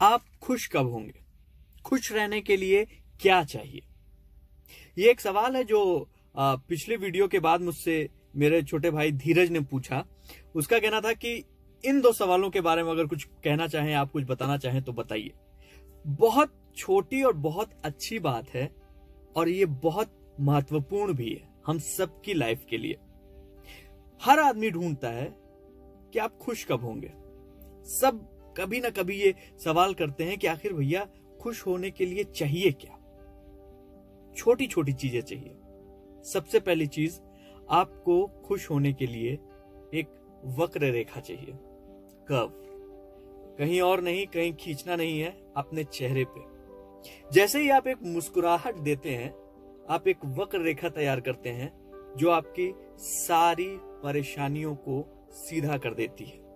आप खुश कब होंगे? खुश रहने के लिए क्या चाहिए? ये एक सवाल है जो पिछले वीडियो के बाद मुझसे मेरे छोटे भाई धीरज ने पूछा। उसका कहना था कि इन दो सवालों के बारे में अगर कुछ कहना चाहें, आप कुछ बताना चाहें तो बताइए। बहुत छोटी और बहुत अच्छी बात है और ये बहुत महत्वपूर्ण भी है हम सबकी लाइफ के लिए। हर आदमी ढूंढता है कि आप खुश कब होंगे। सब कभी ना कभी ये सवाल करते हैं कि आखिर भैया, खुश होने के लिए चाहिए क्या? छोटी छोटी चीज़ें चाहिए। सबसे पहली चीज़, आपको खुश होने के लिए एक वक्र रेखा चाहिए। कव कहीं और नहीं, कहीं खींचना नहीं है, अपने चेहरे पे। जैसे ही आप एक मुस्कुराहट देते हैं, आप एक वक्र रेखा तैयार करते हैं, जो आपकी सारी परेशानियों को सीधा कर देती है।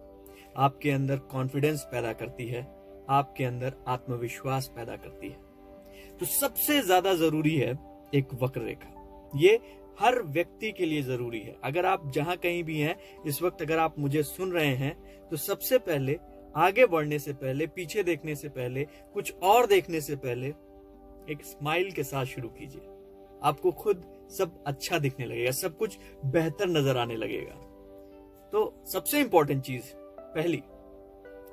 आपके अंदर कॉन्फिडेंस पैदा करती है, आपके अंदर आत्मविश्वास पैदा करती है। तो सबसे ज़्यादा ज़रूरी है एक वक्र रेखा ये हर व्यक्ति के लिए ज़रूरी है। अगर आप जहाँ कहीं भी हैं, इस वक्त अगर आप मुझे सुन रहे हैं तो सबसे पहले, आगे बढ़ने से पहले, पीछे देखने से पहले, कुछ और देखने से पहले, एक स्माइल के साथ शुरू कीजिए। आपको खुद सब अच्छा दिखने लगेगा, सब कुछ बेहतर नज़र आने लगेगा। तो सबसे इंपॉर्टेंट चीज़ पहली,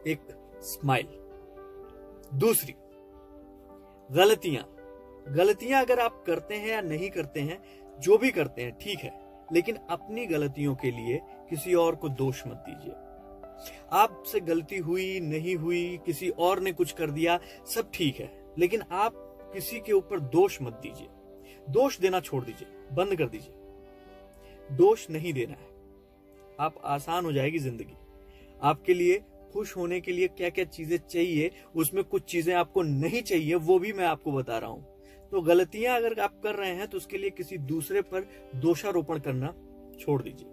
एक स्माइल दूसरी, गलतियाँ. गलतियाँ अगर आप करते हैं या नहीं करते हैं, जो भी करते हैं, ठीक है, लेकिन अपनी गलतियों के लिए किसी और को दोष मत दीजिए। आपसे गलती हुई, नहीं हुई, किसी और ने कुछ कर दिया, सब ठीक है, लेकिन आप किसी के ऊपर दोष मत दीजिए। दोष देना छोड़ दीजिए, बंद कर दीजिए। दोष नहीं देना है। आप आसान हो जाएगी ज़िंदगी। आपके लिए खुश होने के लिए क्या क्या चीज़ें चाहिए, उसमें कुछ चीज़ें आपको नहीं चाहिए, वो भी मैं आपको बता रहा हूँ। तो गलतियाँ अगर आप कर रहे हैं तो उसके लिए किसी दूसरे पर दोषारोपण करना छोड़ दीजिए।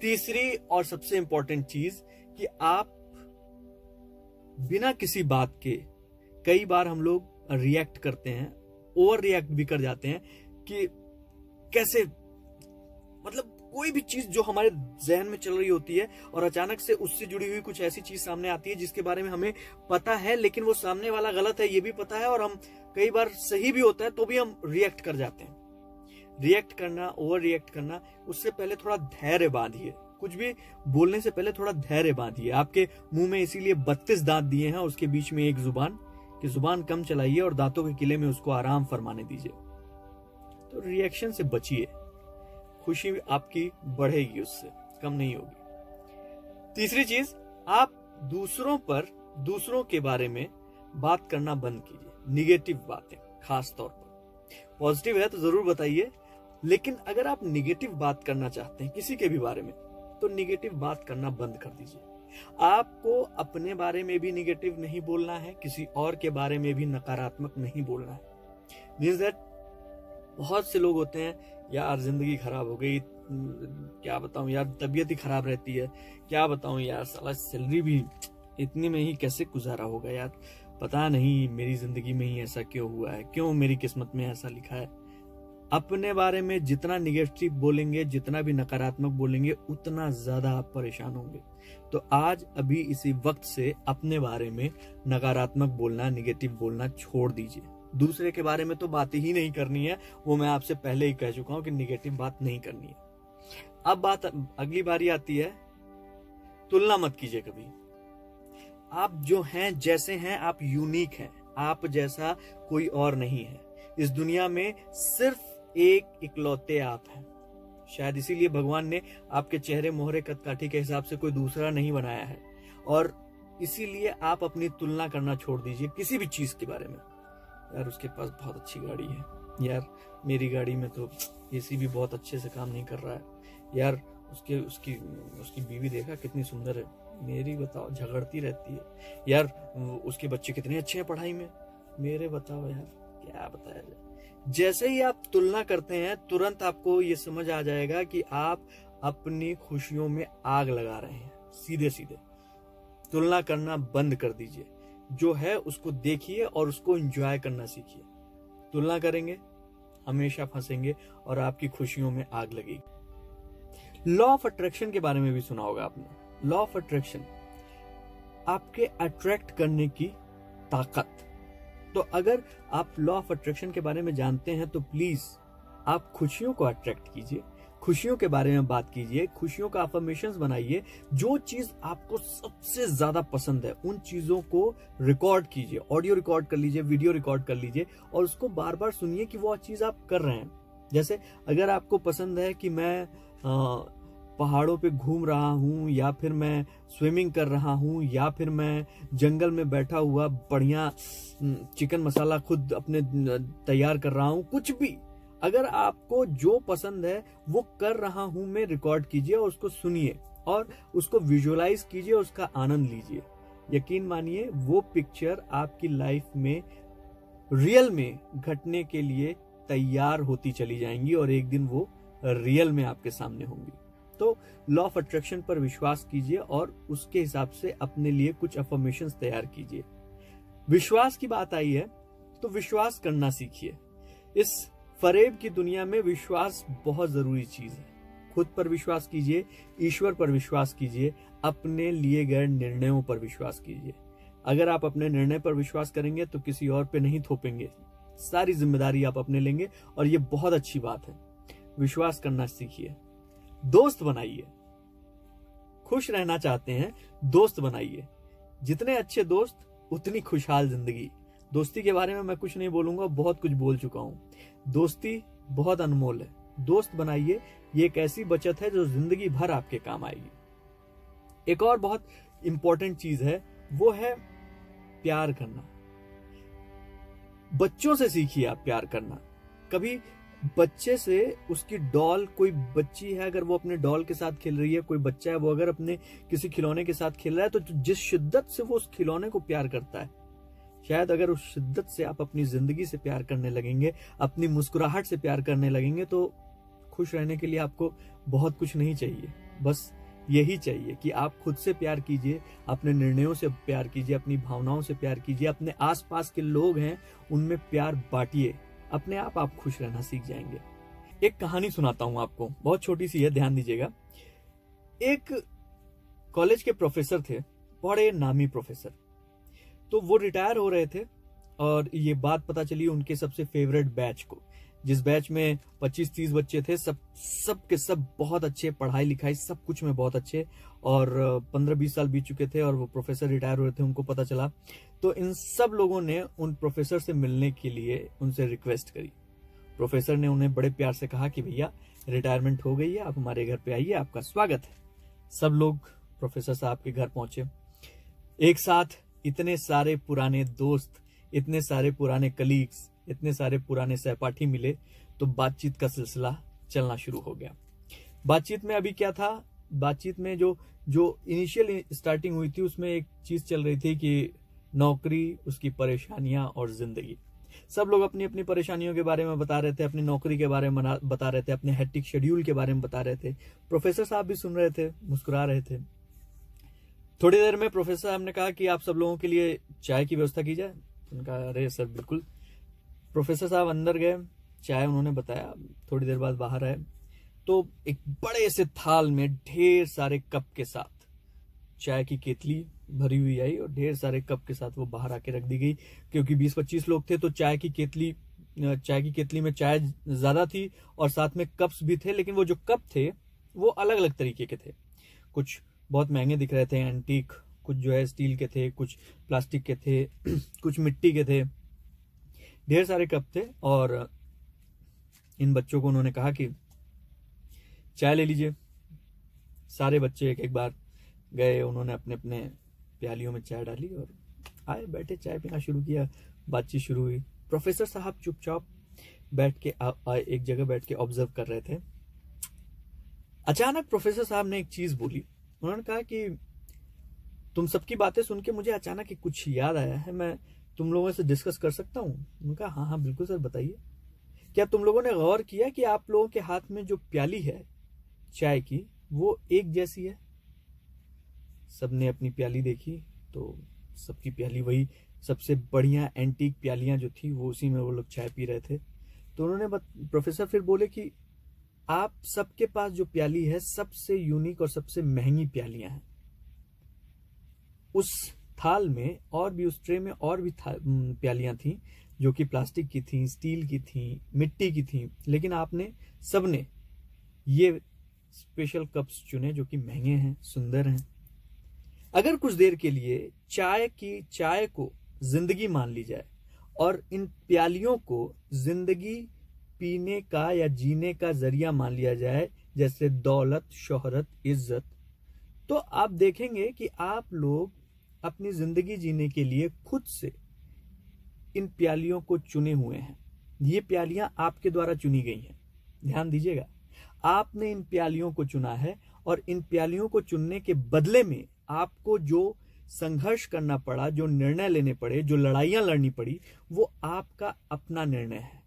तीसरी और सबसे इंपॉर्टेंट चीज़ कि आप बिना किसी बात के कई बार हम लोग रिएक्ट करते हैं ओवर रिएक्ट भी कर जाते हैं कि कैसे मतलब कोई भी चीज़ जो हमारे जहन में चल रही होती है और अचानक से उससे जुड़ी हुई कुछ ऐसी चीज़ सामने आती है जिसके बारे में हमें पता है, लेकिन वो सामने वाला गलत है, ये भी पता है और हम कई बार सही भी होता है तो भी हम रिएक्ट कर जाते हैं। रिएक्ट करना ओवर रिएक्ट करना, उससे पहले थोड़ा धैर्य बांधिए। कुछ भी बोलने से पहले थोड़ा धैर्य बांधिए। आपके मुँह में इसीलिए बत्तीस दांत दिए हैं उसके बीच में एक ज़ुबान, कि ज़ुबान कम चलाइए और दांतों के किले में उसको आराम फरमाने दीजिए। तो रिएक्शन से बचिए। खुशी आपकी बढ़ेगी उससे, कम नहीं होगी। तीसरी चीज़, आप दूसरों पर, दूसरों के बारे में बात करना बंद कीजिए। निगेटिव बातें, खास तौर पर। पॉजिटिव है तो ज़रूर बताइए, लेकिन अगर आप निगेटिव बात करना चाहते हैं किसी के भी बारे में तो निगेटिव बात करना बंद कर दीजिए। आपको अपने बारे में भी निगेटिव नहीं बोलना है, किसी और के बारे में भी नकारात्मक नहीं बोलना है। दैट बहुत से लोग होते हैं यार, ज़िंदगी खराब हो गई, क्या बताऊँ यार, तबीयत ही खराब रहती है। क्या बताऊँ यार, साला सैलरी भी इतनी में ही कैसे गुजारा होगा यार? पता नहीं मेरी ज़िंदगी में ही ऐसा क्यों हुआ है, क्यों मेरी किस्मत में ऐसा लिखा है। अपने बारे में जितना निगेटिव बोलेंगे, जितना भी नकारात्मक बोलेंगे, उतना ज़्यादा आप परेशान होंगे। तो आज अभी इसी वक्त से अपने बारे में नकारात्मक बोलना निगेटिव बोलना छोड़ दीजिए। दूसरे के बारे में तो बात ही नहीं करनी है। वो मैं आपसे पहले ही कह चुका हूँ कि निगेटिव बात नहीं करनी है। अब बात अगली बारी आती है। तुलना मत कीजिए कभी। आप जो हैं, जैसे हैं, आप यूनिक हैं। आप जैसा कोई और नहीं है। इस दुनिया में सिर्फ़ एक इकलौते आप हैं। शायद इसीलिए भगवान ने आपके चेहरे, मोहरे, कदकाठी के हिसाब से कोई दूसरा नहीं बनाया है। और इसीलिए आप अपनी तुलना करना छोड़ दीजिए किसी भी चीज़ के बारे में। यार उसके पास बहुत अच्छी गाड़ी है। यार, मेरी गाड़ी में तो एसी भी बहुत अच्छे से काम नहीं कर रहा है। यार, उसके, उसकी उसकी बीवी देखा कितनी सुंदर है। मेरी बताओ, झगड़ती रहती है। यार, उसके बच्चे कितने अच्छे हैं पढ़ाई में? मेरे बताओ यार, क्या बताया जाए? जैसे ही आप तुलना करते हैं, तुरंत आपको ये समझ आ जाएगा कि आप अपनी खुशियों में आग लगा रहे हैं। सीधे सीधे तुलना करना बंद कर दीजिए। जो है उसको देखिए और उसको एंजॉय करना सीखिए। तुलना करेंगे, हमेशा फंसेंगे और आपकी खुशियों में आग लगेगी। लॉ ऑफ़ अट्रैक्शन के बारे में भी सुना होगा आपने। लॉ ऑफ़ अट्रैक्शन आपके अट्रैक्ट करने की ताकत। तो अगर आप लॉ ऑफ़ अट्रैक्शन के बारे में जानते हैं तो प्लीज़ आप खुशियों को अट्रैक्ट कीजिए। खुशियों के बारे में बात कीजिए खुशियों का अफर्मेशन बनाइए जो चीज़ आपको सबसे ज़्यादा पसंद है उन चीज़ों को रिकॉर्ड कीजिए ऑडियो रिकॉर्ड कर लीजिए वीडियो रिकॉर्ड कर लीजिए और उसको बार बार सुनिए कि वो चीज़ आप कर रहे हैं। जैसे अगर आपको पसंद है कि मैं आ, पहाड़ों पे घूम रहा हूँ या फिर मैं स्विमिंग कर रहा हूँ या फिर मैं जंगल में बैठा हुआ बढ़िया चिकन मसाला खुद अपने तैयार कर रहा हूँ कुछ भी अगर आपको जो पसंद है, वो कर रहा हूँ मैं रिकॉर्ड कीजिए और उसको सुनिए और उसको विजुअलाइज कीजिए, उसका आनंद लीजिए। यकीन मानिए, वो पिक्चर आपकी लाइफ में रियल में घटने के लिए तैयार होती चली जाएँगी और एक दिन वो रियल में आपके सामने होंगी। तो लॉ ऑफ़ अट्रैक्शन पर विश्वास कीजिए और उसके हिसाब से अपने लिए कुछ अफर्मेशन तैयार कीजिए। विश्वास की बात आई है तो विश्वास करना सीखिए। इस फरेब की दुनिया में विश्वास बहुत ज़रूरी चीज़ है। खुद पर विश्वास कीजिए, ईश्वर पर विश्वास कीजिए, अपने लिए गए निर्णयों पर विश्वास कीजिए। अगर आप अपने निर्णय पर विश्वास करेंगे तो किसी और पे नहीं थोपेंगे। सारी ज़िम्मेदारी आप अपने लेंगे और ये बहुत अच्छी बात है। विश्वास करना सीखिए। दोस्त बनाइए। खुश रहना चाहते हैं, दोस्त बनाइए। जितने अच्छे दोस्त, उतनी खुशहाल ज़िंदगी। दोस्ती के बारे में मैं कुछ नहीं बोलूँगा, बहुत कुछ बोल चुका हूँ। दोस्ती बहुत अनमोल है। दोस्त बनाइए, ये एक ऐसी बचत है जो ज़िंदगी भर आपके काम आएगी। एक और बहुत इंपॉर्टेंट चीज़ है, वो है प्यार करना। बच्चों से सीखिए आप प्यार करना। कभी बच्चे से उसकी डॉल, कोई बच्ची है अगर वो अपने डॉल के साथ खेल रही है, कोई बच्चा है वो अगर अपने किसी खिलौने के साथ खेल रहा है तो जिस शिद्दत से वो उस खिलौने को प्यार करता है शायद अगर उस शिद्दत से आप अपनी ज़िंदगी से प्यार करने लगेंगे, अपनी मुस्कुराहट से प्यार करने लगेंगे तो खुश रहने के लिए आपको बहुत कुछ नहीं चाहिए। बस यही चाहिए कि आप खुद से प्यार कीजिए, अपने निर्णयों से प्यार कीजिए, अपनी भावनाओं से प्यार कीजिए, अपने आसपास के लोग हैं, उनमें प्यार बांटिए। अपने आप आप खुश रहना सीख जाएँगे। एक कहानी सुनाता हूँ आपको, बहुत छोटी सी है, ध्यान दीजिएगा। एक कॉलेज के प्रोफेसर थे, बड़े नामी प्रोफेसर। तो वो रिटायर हो रहे थे और ये बात पता चली उनके सबसे फेवरेट बैच को, जिस बैच में 25-30 बच्चे थे, सब सब के सब बहुत अच्छे, पढ़ाई लिखाई सब कुछ में बहुत अच्छे और 15-20 साल बीत चुके थे और वो प्रोफेसर रिटायर हो रहे थे, उनको पता चला। तो इन सब लोगों ने उन प्रोफेसर से मिलने के लिए उनसे रिक्वेस्ट करी। प्रोफेसर ने उन्हें बड़े प्यार से कहा कि, भैया रिटायरमेंट हो गई है, आप हमारे घर पे आइए, आपका स्वागत है। सब लोग प्रोफेसर साहब के घर पहुँचे। एक साथ इतने सारे पुराने दोस्त, इतने सारे पुराने कलीग्स इतने सारे पुराने सहपाठी मिले तो बातचीत का सिलसिला चलना शुरू हो गया। बातचीत में अभी क्या था? बातचीत में जो जो इनिशियल स्टार्टिंग हुई थी, उसमें एक चीज़ चल रही थी कि नौकरी, उसकी परेशानियाँ और ज़िंदगी। सब लोग अपनी अपनी परेशानियों के बारे में बता रहे थे, अपनी नौकरी के बारे में बता रहे थे, अपने हेक्टिक शेड्यूल के बारे में बता रहे थे। प्रोफेसर साहब भी सुन रहे थे, मुस्कुरा रहे थे। थोड़ी देर में प्रोफेसर साहब ने कहा कि आप सब लोगों के लिए चाय की व्यवस्था की जाए। उनका अरे सर बिल्कुल। प्रोफेसर साहब अंदर गए, चाय उन्होंने बताया। थोड़ी देर बाद बाहर आए। तो एक बड़े से थाल में ढेर सारे कप के साथ चाय की केतली भरी हुई आई और ढेर सारे कप के साथ वो बाहर आके रख दी गई। क्योंकि 20-25 लोग थे तो चाय की केतली, चाय की केतली में चाय ज़्यादा थी और साथ में कप्स भी थे, लेकिन वो जो कप थे, वो अलग अलग तरीके के थे। कुछ बहुत महँगे दिख रहे थे एंटीक कुछ जो है स्टील के थे कुछ प्लास्टिक के थे कुछ मिट्टी के थे। ढेर सारे कप थे और इन बच्चों को उन्होंने कहा कि चाय ले लीजिए। सारे बच्चे एक एक बार गए उन्होंने अपने अपने प्यालियों में चाय डाली और आए बैठे चाय पीना शुरू किया बातचीत शुरू हुई। प्रोफेसर साहब चुपचाप बैठ के आ, आ, एक जगह बैठ के ऑब्ज़र्व कर रहे थे। अचानक प्रोफेसर साहब ने एक चीज़ बोली। उन्होंने कहा कि तुम सबकी बातें सुन के मुझे अचानक कुछ याद आया है, मैं तुम लोगों से डिस्कस कर सकता हूँ। उन्होंने कहा हाँ हाँ बिल्कुल सर, बताइए। क्या तुम लोगों ने गौर किया कि आप लोगों के हाथ में जो प्याली है, चाय की, वो एक जैसी है? सबने अपनी प्याली देखी तो सबकी प्याली वही सबसे बढ़िया एंटीक प्यालियाँ जो थी, वो उसी में वो लोग चाय पी रहे थे। तो उन्होंने प्रोफेसर फिर बोले कि आप सबके पास जो प्याली है, सबसे यूनिक और सबसे महँगी प्यालियाँ हैं। उस थाल में और भी, उस ट्रे में और भी प्यालियाँ थी, जो कि प्लास्टिक की थी स्टील की थी, मिट्टी की थी। लेकिन आपने, सबने ये स्पेशल कप्स चुने जो कि महँगे हैं, सुंदर हैं। अगर कुछ देर के लिए चाय की, चाय को ज़िंदगी मान ली जाए और इन प्यालियों को ज़िंदगी पीने का या जीने का ज़रिया मान लिया जाए, जैसे दौलत, शोहरत, इज़्ज़त तो आप देखेंगे कि आप लोग अपनी ज़िंदगी जीने के लिए खुद से इन प्यालियों को चुने हुए हैं। ये प्यालियाँ आपके द्वारा चुनी गई हैं। ध्यान दीजिएगा, आपने इन प्यालियों को चुना है और इन प्यालियों को चुनने के बदले में आपको जो संघर्ष करना पड़ा, जो निर्णय लेने पड़े, जो लड़ाइयाँ लड़नी पड़ी, वो आपका अपना निर्णय है।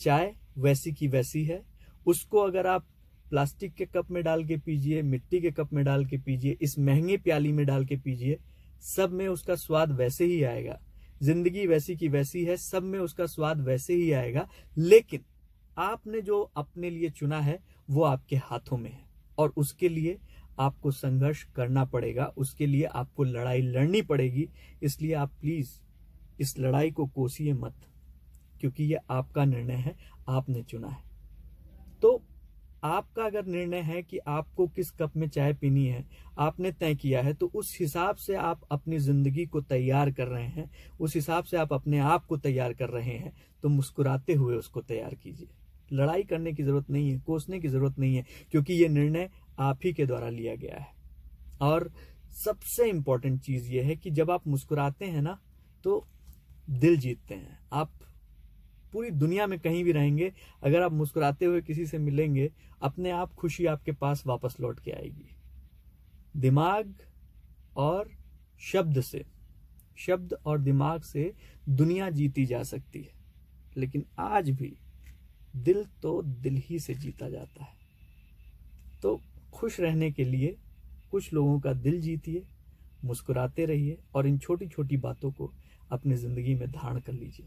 चाय वैसी की वैसी है। उसको अगर आप प्लास्टिक के कप में डाल के पीजिए, मिट्टी के कप में डाल के पीजिए, इस महँगे प्याली में डाल के पीजिए, सब में उसका स्वाद वैसे ही आएगा। ज़िंदगी वैसी की वैसी है, सब में उसका स्वाद वैसे ही आएगा। लेकिन आपने जो अपने लिए चुना है, वो आपके हाथों में है। और उसके लिए आपको संघर्ष करना पड़ेगा, उसके लिए आपको लड़ाई लड़नी पड़ेगी। इसलिए आप प्लीज़ इस लड़ाई को कोसिए मत। क्योंकि ये आपका निर्णय है, आपने चुना है। तो आपका अगर निर्णय है कि आपको किस कप में चाय पीनी है, आपने तय किया है तो उस हिसाब से आप अपनी ज़िंदगी को तैयार कर रहे हैं, उस हिसाब से आप अपने आप को तैयार कर रहे हैं तो मुस्कुराते हुए उसको तैयार कीजिए। लड़ाई करने की ज़रूरत नहीं है, कोसने की ज़रूरत नहीं है, क्योंकि ये निर्णय आप ही के द्वारा लिया गया है। और सबसे इंपॉर्टेंट चीज़ ये है कि जब आप मुस्कुराते हैं ना तो दिल जीतते हैं। आप पूरी दुनिया में कहीं भी रहेंगे, अगर आप मुस्कुराते हुए किसी से मिलेंगे, अपने आप खुशी आपके पास वापस लौट के आएगी। दिमाग और शब्द से, शब्द और दिमाग से दुनिया जीती जा सकती है, लेकिन आज भी दिल तो दिल ही से जीता जाता है। तो खुश रहने के लिए कुछ लोगों का दिल जीतिए, मुस्कुराते रहिए और इन छोटी छोटी बातों को अपनी ज़िंदगी में धारण कर लीजिए।